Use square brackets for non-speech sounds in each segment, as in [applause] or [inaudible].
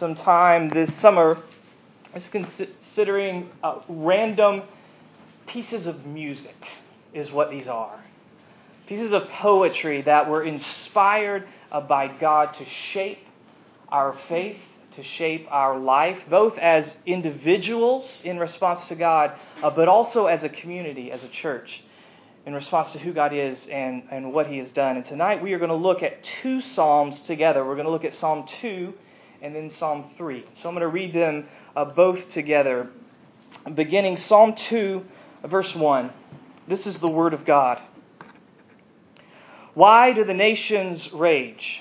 some time this summer just considering uh, random pieces of music, is what these are. Pieces of poetry that were inspired uh, by God to shape our faith, to shape our life, both as individuals in response to God, uh, but also as a community, as a church, in response to who God is and, and what He has done. And tonight we are going to look at two Psalms together. We're going to look at Psalm 2 and then Psalm 3. So I'm going to read them uh, both together. Beginning Psalm 2, verse 1. This is the Word of God. Why do the nations rage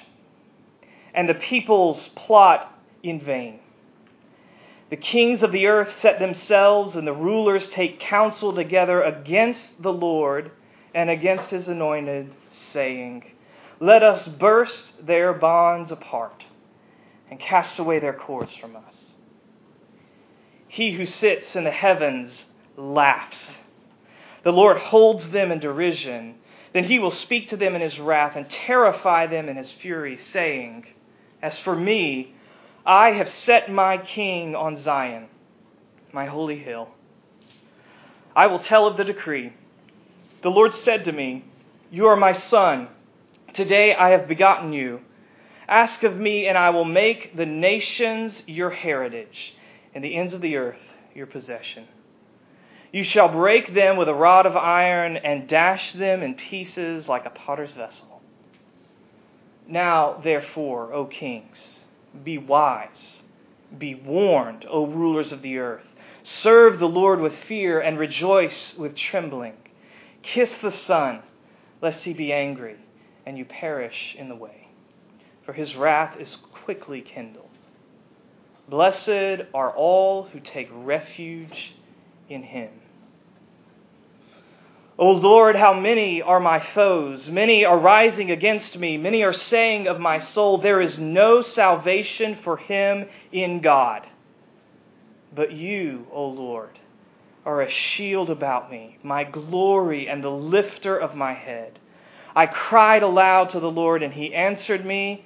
and the peoples plot in vain? The kings of the earth set themselves, and the rulers take counsel together against the Lord and against his anointed, saying, Let us burst their bonds apart and cast away their cords from us. He who sits in the heavens laughs. The Lord holds them in derision. Then he will speak to them in his wrath and terrify them in his fury, saying, As for me, I have set my king on Zion, my holy hill. I will tell of the decree. The Lord said to me, You are my son. Today I have begotten you. Ask of me, and I will make the nations your heritage, and the ends of the earth your possession. You shall break them with a rod of iron and dash them in pieces like a potter's vessel. Now, therefore, O kings, be wise, be warned, O rulers of the earth. Serve the Lord with fear and rejoice with trembling. Kiss the Son, lest he be angry and you perish in the way for his wrath is quickly kindled. Blessed are all who take refuge in him. O Lord, how many are my foes? Many are rising against me. Many are saying of my soul, There is no salvation for him in God. But you, O Lord, are a shield about me, my glory and the lifter of my head. I cried aloud to the Lord, and he answered me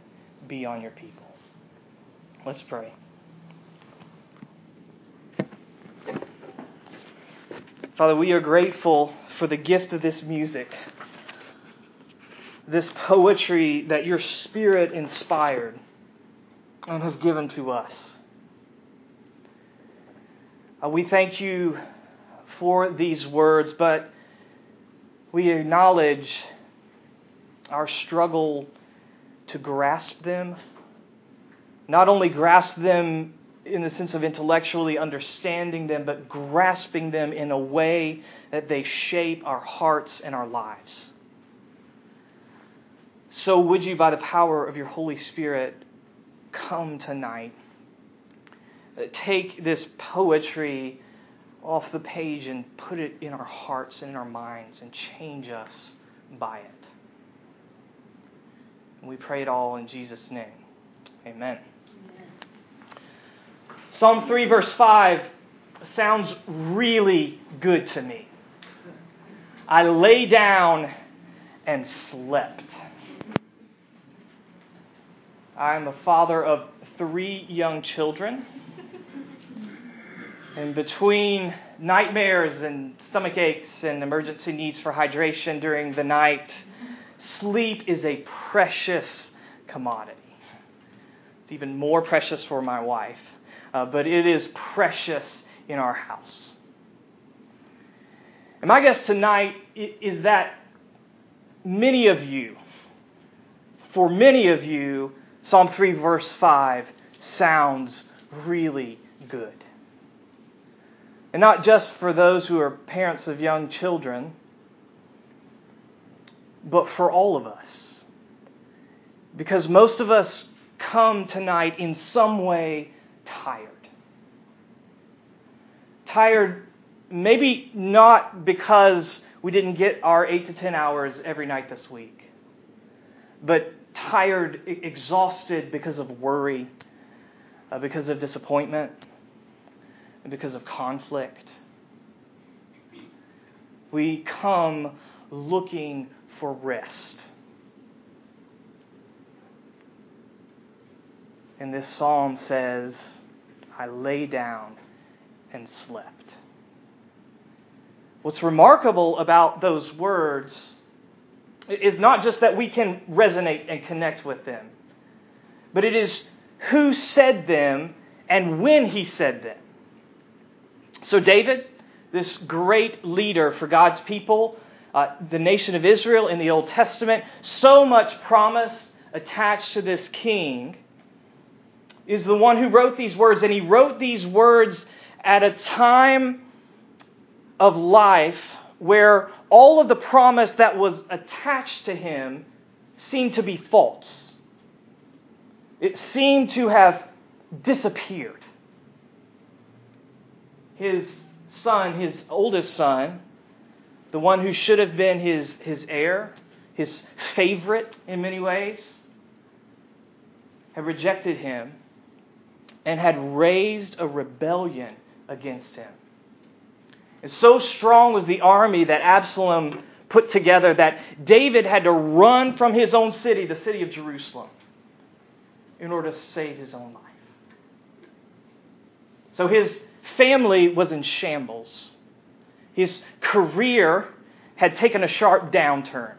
be on your people. Let's pray. Father, we are grateful for the gift of this music, this poetry that your Spirit inspired and has given to us. Uh, we thank you for these words, but we acknowledge our struggle to grasp them. Not only grasp them in the sense of intellectually understanding them, but grasping them in a way that they shape our hearts and our lives. So, would you, by the power of your Holy Spirit, come tonight? Uh, take this poetry off the page and put it in our hearts and in our minds and change us by it. And we pray it all in Jesus' name. Amen. Amen. Psalm 3, verse 5 sounds really good to me. I lay down and slept. I am the father of three young children. And between nightmares and stomach aches and emergency needs for hydration during the night, Sleep is a precious commodity. It's even more precious for my wife, uh, but it is precious in our house. And my guess tonight is that many of you, for many of you, Psalm 3, verse 5 sounds really good. And not just for those who are parents of young children but for all of us. Because most of us come tonight in some way tired. Tired, maybe not because we didn't get our 8 to 10 hours every night this week, but tired, exhausted because of worry, uh, because of disappointment, and because of conflict. We come looking for rest. And this psalm says, I lay down and slept. What's remarkable about those words is not just that we can resonate and connect with them, but it is who said them and when he said them. So, David, this great leader for God's people, uh, the nation of Israel in the Old Testament, so much promise attached to this king, is the one who wrote these words. And he wrote these words at a time of life where all of the promise that was attached to him seemed to be false. It seemed to have disappeared. His son, his oldest son, the one who should have been his, his heir, his favorite in many ways, had rejected him and had raised a rebellion against him. And so strong was the army that Absalom put together that David had to run from his own city, the city of Jerusalem, in order to save his own life. So his family was in shambles. His career had taken a sharp downturn.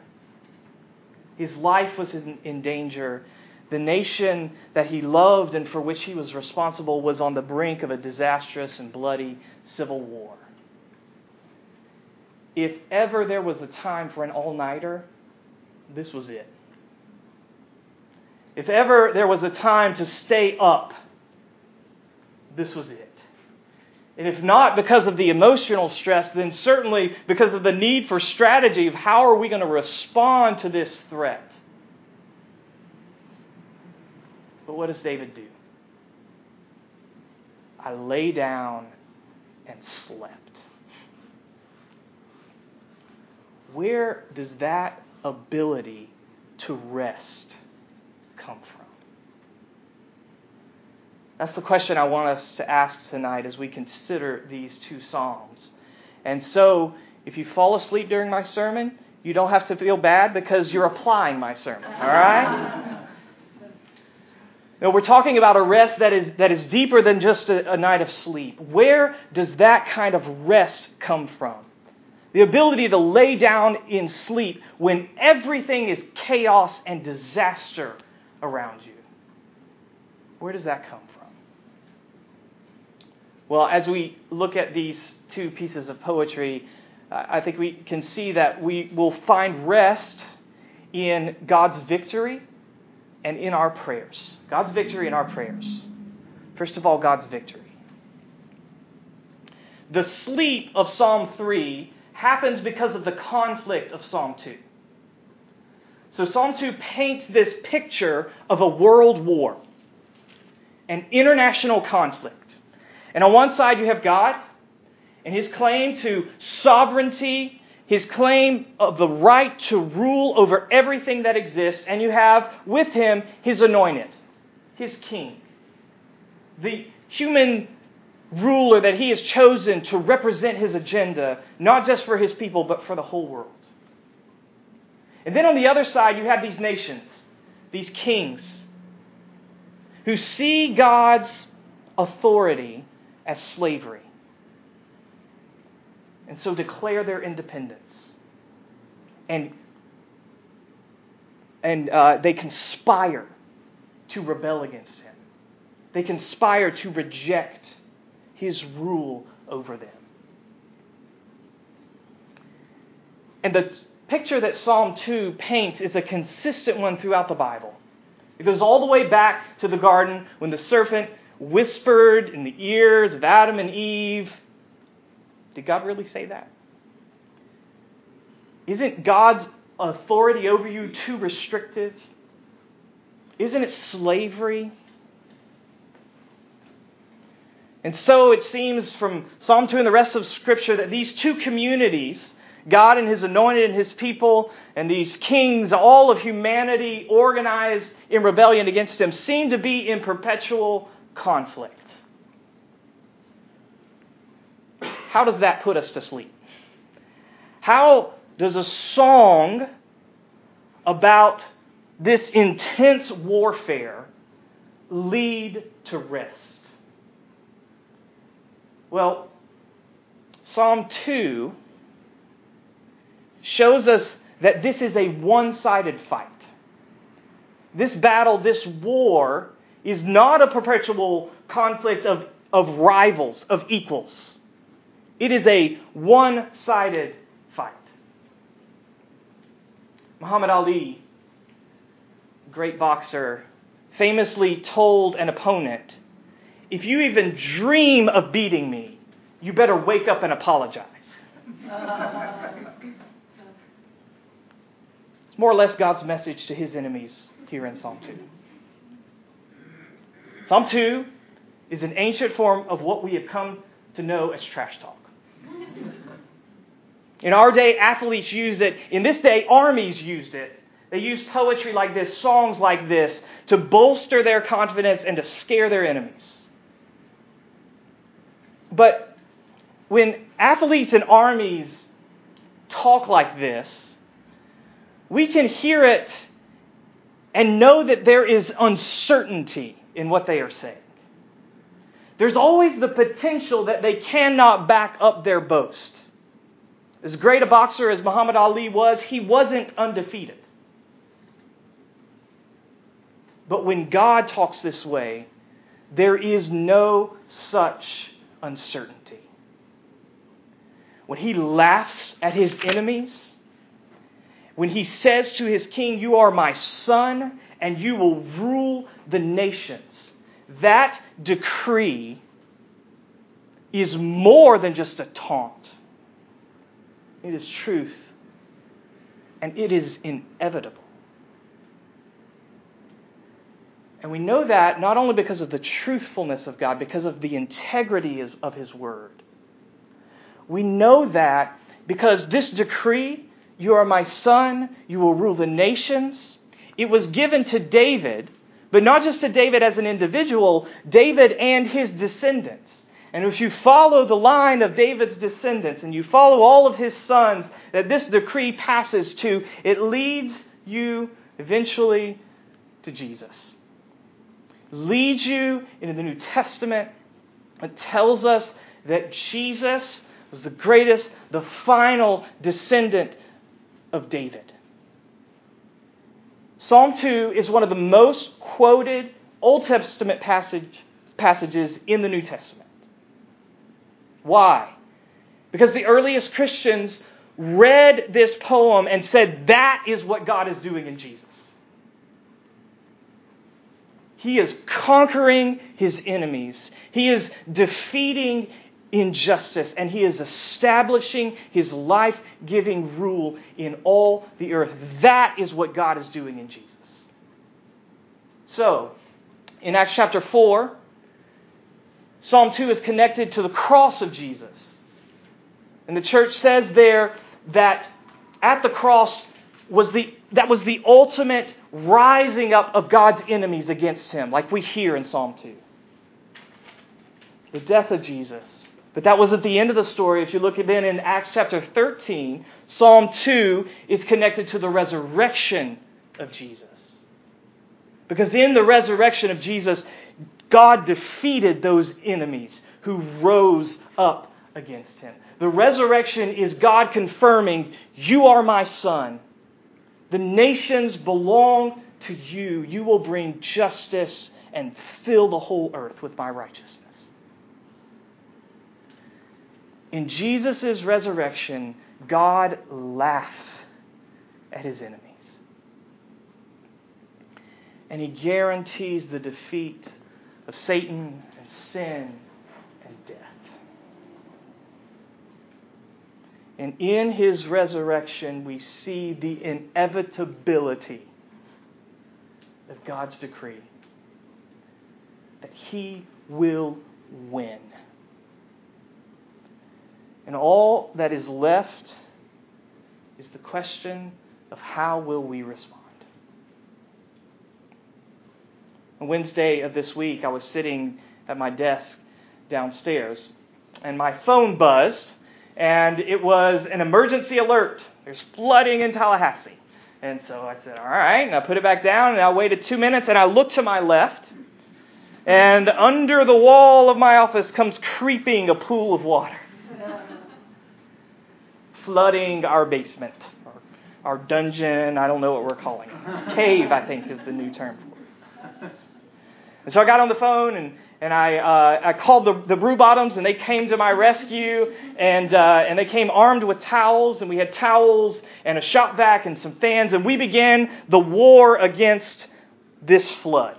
His life was in, in danger. The nation that he loved and for which he was responsible was on the brink of a disastrous and bloody civil war. If ever there was a time for an all nighter, this was it. If ever there was a time to stay up, this was it. And if not because of the emotional stress, then certainly because of the need for strategy of how are we going to respond to this threat. But what does David do? I lay down and slept. Where does that ability to rest come from? That's the question I want us to ask tonight as we consider these two Psalms. And so, if you fall asleep during my sermon, you don't have to feel bad because you're applying my sermon, all right? [laughs] No, we're talking about a rest that is, that is deeper than just a, a night of sleep. Where does that kind of rest come from? The ability to lay down in sleep when everything is chaos and disaster around you. Where does that come from? Well, as we look at these two pieces of poetry, uh, I think we can see that we will find rest in God's victory and in our prayers. God's victory in our prayers. First of all, God's victory. The sleep of Psalm 3 happens because of the conflict of Psalm 2. So, Psalm 2 paints this picture of a world war, an international conflict. And on one side, you have God and his claim to sovereignty, his claim of the right to rule over everything that exists. And you have with him his anointed, his king, the human ruler that he has chosen to represent his agenda, not just for his people, but for the whole world. And then on the other side, you have these nations, these kings, who see God's authority as slavery. And so declare their independence. And, and uh, they conspire to rebel against him. They conspire to reject his rule over them. And the picture that Psalm 2 paints is a consistent one throughout the Bible. It goes all the way back to the garden when the serpent whispered in the ears of Adam and Eve. Did God really say that? Isn't God's authority over you too restrictive? Isn't it slavery? And so it seems from Psalm 2 and the rest of Scripture that these two communities, God and His anointed and His people, and these kings, all of humanity organized in rebellion against Him, seem to be in perpetual conflict. How does that put us to sleep? How does a song about this intense warfare lead to rest? Well, Psalm 2 shows us that this is a one sided fight. This battle, this war, is not a perpetual conflict of, of rivals, of equals. It is a one sided fight. Muhammad Ali, great boxer, famously told an opponent if you even dream of beating me, you better wake up and apologize. it's more or less God's message to his enemies here in Psalm 2. Psalm 2 is an ancient form of what we have come to know as trash talk. In our day, athletes use it. In this day, armies used it. They used poetry like this, songs like this, to bolster their confidence and to scare their enemies. But when athletes and armies talk like this, we can hear it and know that there is uncertainty in what they are saying. There's always the potential that they cannot back up their boast. As great a boxer as Muhammad Ali was, he wasn't undefeated. But when God talks this way, there is no such uncertainty. When he laughs at his enemies, when he says to his king, You are my son, and you will rule the nations, that decree is more than just a taunt. It is truth, and it is inevitable. And we know that not only because of the truthfulness of God, because of the integrity of His Word. We know that because this decree, you are my son, you will rule the nations, it was given to David, but not just to David as an individual, David and his descendants. And if you follow the line of David's descendants and you follow all of his sons that this decree passes to, it leads you eventually to Jesus leads you into the New Testament. It tells us that Jesus was the greatest, the final descendant of David. Psalm 2 is one of the most quoted Old Testament passage, passages in the New Testament. Why? Because the earliest Christians read this poem and said, That is what God is doing in Jesus. He is conquering his enemies. He is defeating injustice and he is establishing his life giving rule in all the earth. That is what God is doing in Jesus. So, in Acts chapter 4, Psalm 2 is connected to the cross of Jesus. And the church says there that at the cross was the, that was the ultimate rising up of God's enemies against him, like we hear in Psalm 2. The death of Jesus. But that wasn't the end of the story. If you look then in Acts chapter 13, Psalm 2 is connected to the resurrection of Jesus. Because in the resurrection of Jesus, God defeated those enemies who rose up against him. The resurrection is God confirming, You are my son. The nations belong to you. You will bring justice and fill the whole earth with my righteousness. In Jesus' resurrection, God laughs at his enemies. And he guarantees the defeat of Satan and sin and death. And in his resurrection, we see the inevitability of God's decree that He will win. And all that is left is the question of how will we respond. On Wednesday of this week, I was sitting at my desk downstairs, and my phone buzzed, and it was an emergency alert. There's flooding in Tallahassee. And so I said, All right. And I put it back down, and I waited two minutes, and I looked to my left, and under the wall of my office comes creeping a pool of water, flooding our basement, or our dungeon. I don't know what we're calling it. Cave, I think, is the new term for it. And so I got on the phone and, and I, uh, I called the, the Brew Bottoms and they came to my rescue and, uh, and they came armed with towels and we had towels and a shop vac and some fans and we began the war against this flood.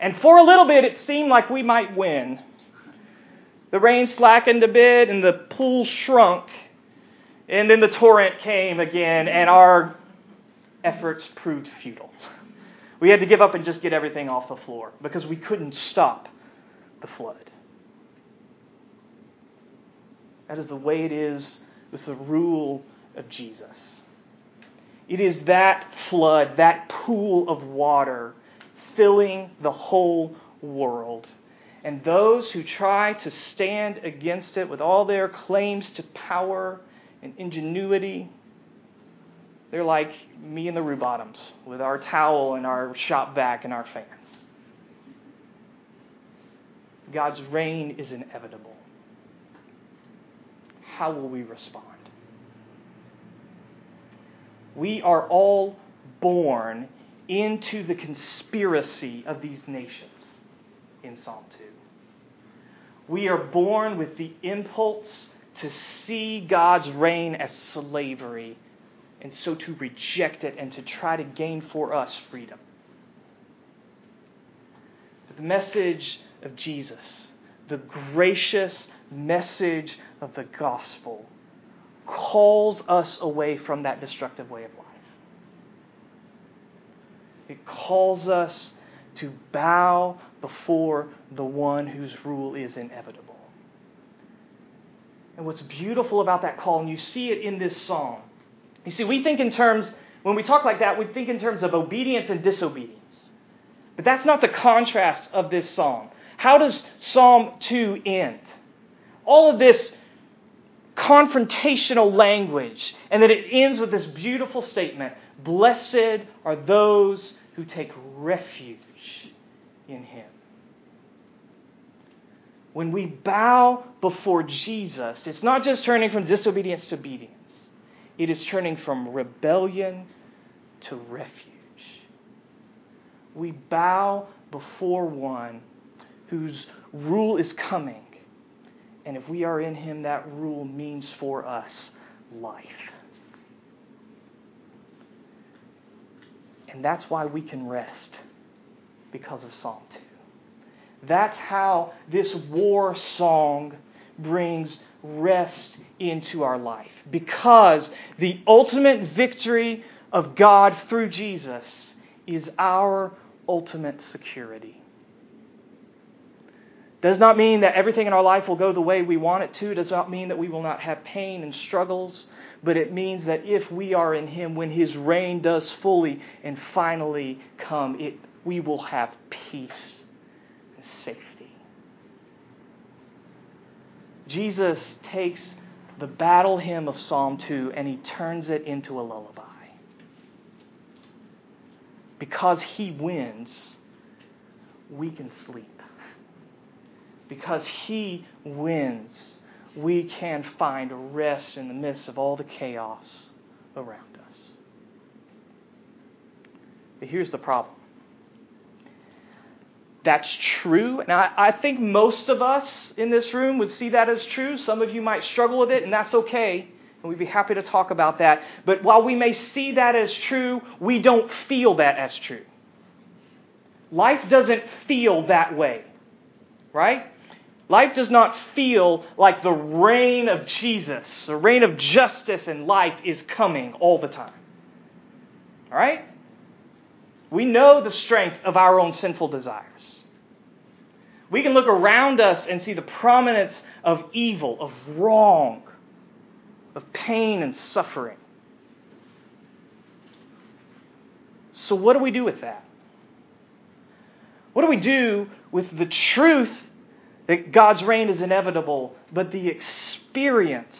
And for a little bit, it seemed like we might win. The rain slackened a bit and the pool shrunk. And then the torrent came again, and our efforts proved futile. We had to give up and just get everything off the floor because we couldn't stop the flood. That is the way it is with the rule of Jesus. It is that flood, that pool of water filling the whole world. And those who try to stand against it with all their claims to power and ingenuity, they're like me and the Rue Bottoms with our towel and our shop vac and our fans. God's reign is inevitable. How will we respond? We are all born into the conspiracy of these nations in Psalm 2. We are born with the impulse to see God's reign as slavery and so to reject it and to try to gain for us freedom. But the message of Jesus, the gracious message of the gospel, calls us away from that destructive way of life. It calls us to bow before the one whose rule is inevitable. And what's beautiful about that call, and you see it in this psalm, you see, we think in terms, when we talk like that, we think in terms of obedience and disobedience. But that's not the contrast of this psalm. How does Psalm 2 end? All of this confrontational language, and then it ends with this beautiful statement Blessed are those who take refuge in Him. When we bow before Jesus, it's not just turning from disobedience to obedience, it is turning from rebellion to refuge. We bow before one whose rule is coming. And if we are in him, that rule means for us life. And that's why we can rest because of Psalm 2. That's how this war song brings rest into our life. Because the ultimate victory of God through Jesus is our ultimate security. Does not mean that everything in our life will go the way we want it to. Does not mean that we will not have pain and struggles. But it means that if we are in Him, when His reign does fully and finally come, it, we will have peace and safety. Jesus takes the battle hymn of Psalm 2 and he turns it into a lullaby. Because he wins, we can sleep. Because he wins, we can find rest in the midst of all the chaos around us. But here's the problem that's true. And I, I, think most of us in this room would see that as true. Some of you might struggle with it, and that's okay. And we'd be happy to talk about that. But while we may see that as true, we don't feel that as true. Life doesn't feel that way, right? Life does not feel like the reign of Jesus, the reign of justice and life is coming all the time. All right? We know the strength of our own sinful desires. We can look around us and see the prominence of evil, of wrong, of pain and suffering. So, what do we do with that? What do we do with the truth that God's reign is inevitable, but the experience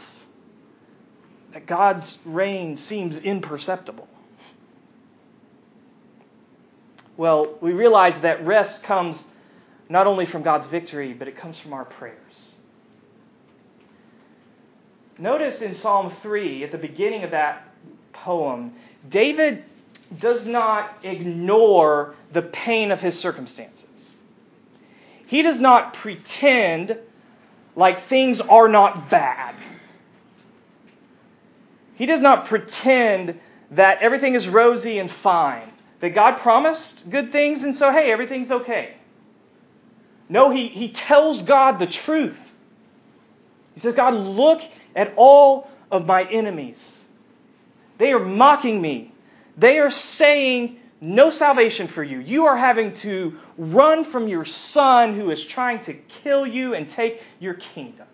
that God's reign seems imperceptible? Well, we realize that rest comes not only from God's victory, but it comes from our prayers. Notice in Psalm 3, at the beginning of that poem, David does not ignore the pain of his circumstances. He does not pretend like things are not bad. He does not pretend that everything is rosy and fine, that God promised good things, and so, hey, everything's okay. No, he, he tells God the truth. He says, God, look at all of my enemies. They are mocking me. They are saying, No salvation for you. You are having to run from your son who is trying to kill you and take your kingdom.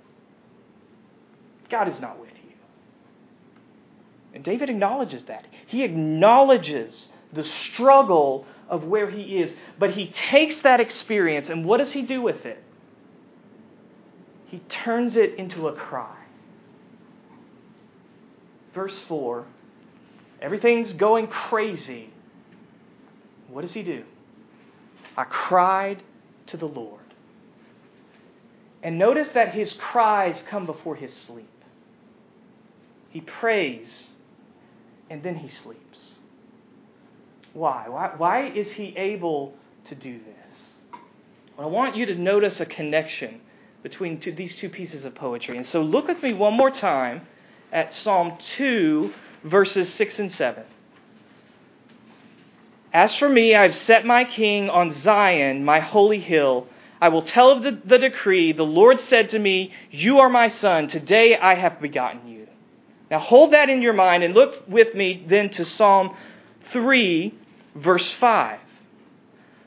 God is not with you. And David acknowledges that. He acknowledges the struggle of where he is. But he takes that experience, and what does he do with it? He turns it into a cry. Verse 4 everything's going crazy. What does he do? I cried to the Lord. And notice that his cries come before his sleep. He prays and then he sleeps. Why? Why, why is he able to do this? Well, I want you to notice a connection between two, these two pieces of poetry. And so look with me one more time at Psalm 2, verses 6 and 7. As for me, I have set my king on Zion, my holy hill. I will tell of the, the, decree. The Lord said to me, You are my son. Today I have begotten you. Now hold that in your mind and look with me then to Psalm 3, verse 5.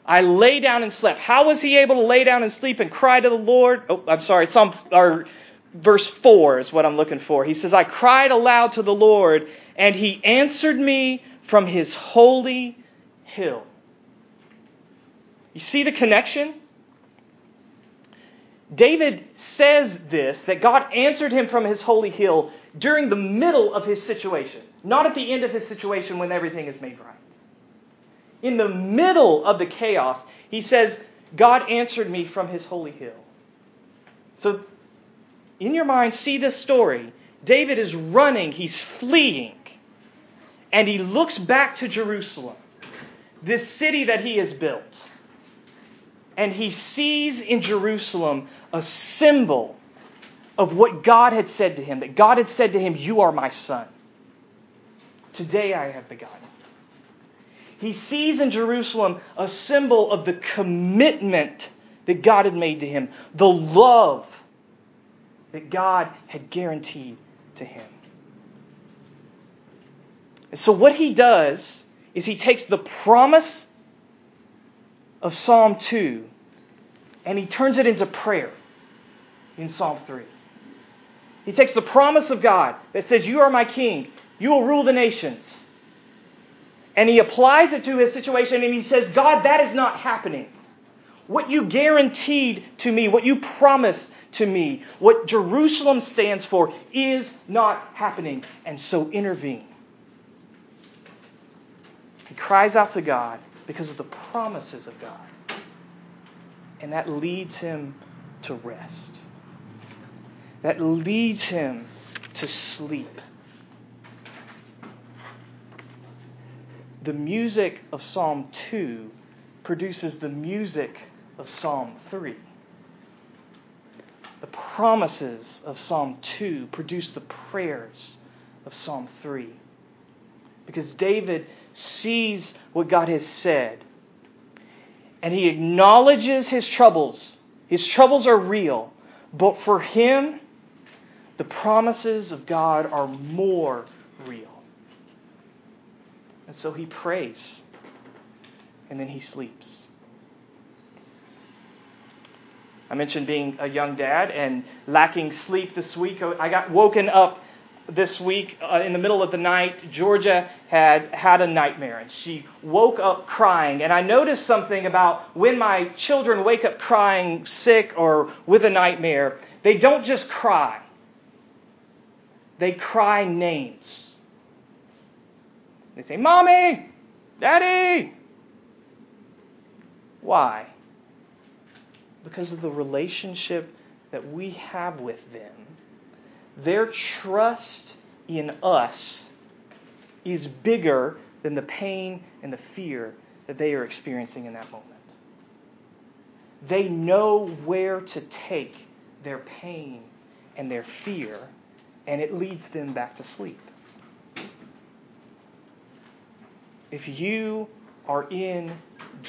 I lay down and slept. How was he able to lay down and sleep and cry to the Lord? Oh, I'm sorry. Psalm, or verse 4 is what I'm looking for. He says, I cried aloud to the Lord, and he answered me from his holy hill. You see the connection? David says this that God answered him from his holy hill during the middle of his situation, not at the end of his situation when everything is made right in the middle of the chaos, he says, God answered me from his holy hill. So, in your mind, see this story. David is running, he's fleeing, and he looks back to Jerusalem, this city that he has built. And he sees in Jerusalem a symbol of what God had said to him that God had said to him, You are my son. Today I have begotten. He sees in Jerusalem a symbol of the commitment that God had made to him, the love that God had guaranteed to him. So, what he does is he takes the promise of Psalm 2 and he turns it into prayer in Psalm 3. He takes the promise of God that says, You are my king, you will rule the nations. And he applies it to his situation and he says, God, that is not happening. What you guaranteed to me, what you promised to me, what Jerusalem stands for, is not happening. And so intervene. He cries out to God because of the promises of God. And that leads him to rest. That leads him to sleep. the music of Psalm 2 produces the music of Psalm 3. The promises of Psalm 2 produce the prayers of Psalm 3. Because David sees what God has said and he acknowledges his troubles. His troubles are real, but for him, the promises of God are more real. And so he prays. and then he sleeps. I mentioned being a young dad and lacking sleep this week. I got woken up this week uh, in the middle of the night. Georgia had had a nightmare and she woke up crying. And I noticed something about when my children wake up crying sick or with a nightmare, they don't just cry, they cry names. They say, Mommy, Daddy. Why? because of the relationship that we have with them. Their trust in us is bigger than the pain and the fear that they are experiencing in that moment. They know where to take their pain and their fear, and it leads them back to sleep. If you are in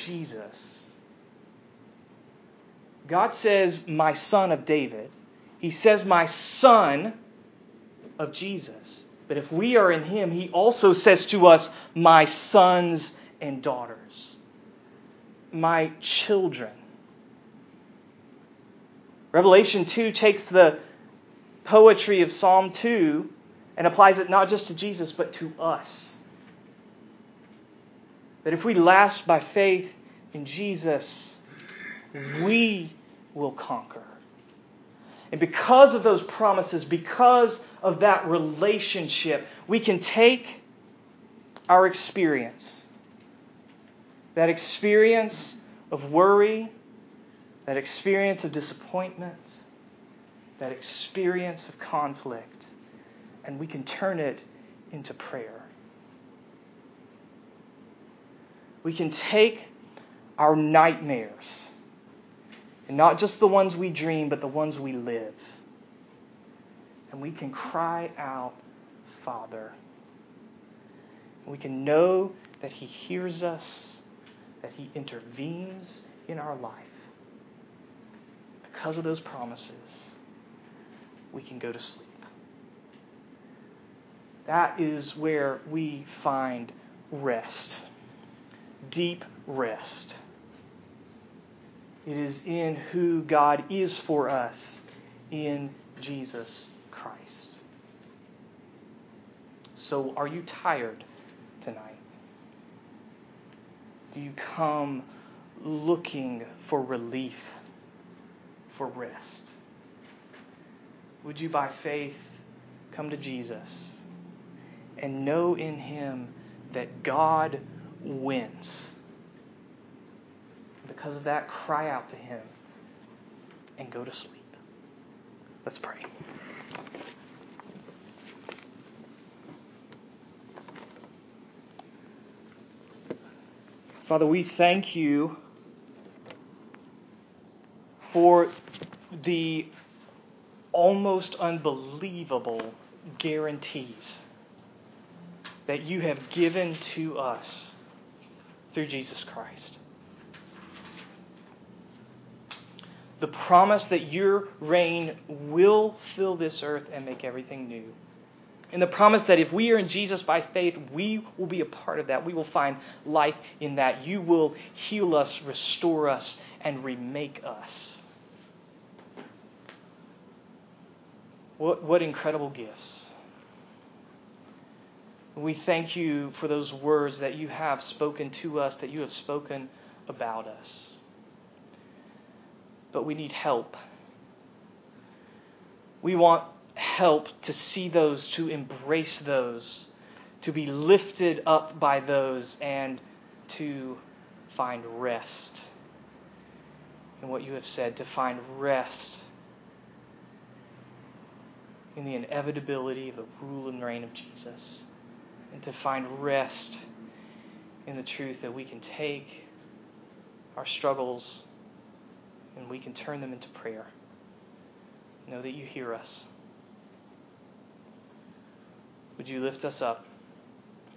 Jesus, God says, my son of David. He says, my son of Jesus. But if we are in him, he also says to us, my sons and daughters, my children. Revelation 2 takes the poetry of Psalm 2 and applies it not just to Jesus, but to us. That if we last by faith in Jesus, we will conquer. And because of those promises, because of that relationship, we can take our experience, that experience of worry, that experience of disappointment, that experience of conflict, and we can turn it into prayer. We can take our nightmares and not just the ones we dream, but the ones we live. And we can cry out, Father. We can know that He hears us, that He intervenes in our life. Because of those promises, we can go to sleep. That is where we find rest, deep rest. It is in who God is for us in Jesus Christ. So, are you tired tonight? Do you come looking for relief, for rest? Would you, by faith, come to Jesus and know in Him that God wins? Because of that, cry out to Him and go to sleep. Let's pray. Father, we thank you for the almost unbelievable guarantees that you have given to us through Jesus Christ. The promise that your reign will fill this earth and make everything new. And the promise that if we are in Jesus by faith, we will be a part of that. We will find life in that. You will heal us, restore us, and remake us. What, what incredible gifts. We thank you for those words that you have spoken to us, that you have spoken about us but we need help. We want help to see those, to embrace those, to be lifted up by those, and to find rest in what you have said, to find rest in the inevitability of the rule and reign of Jesus, and to find rest in the truth that we can take our struggles and we can turn them into prayer. Know that you hear us. Would you lift us up?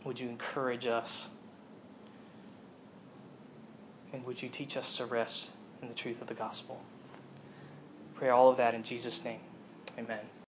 Would you encourage us? And would you teach us to rest in the truth of the gospel? Pray all of that in Jesus' name. Amen.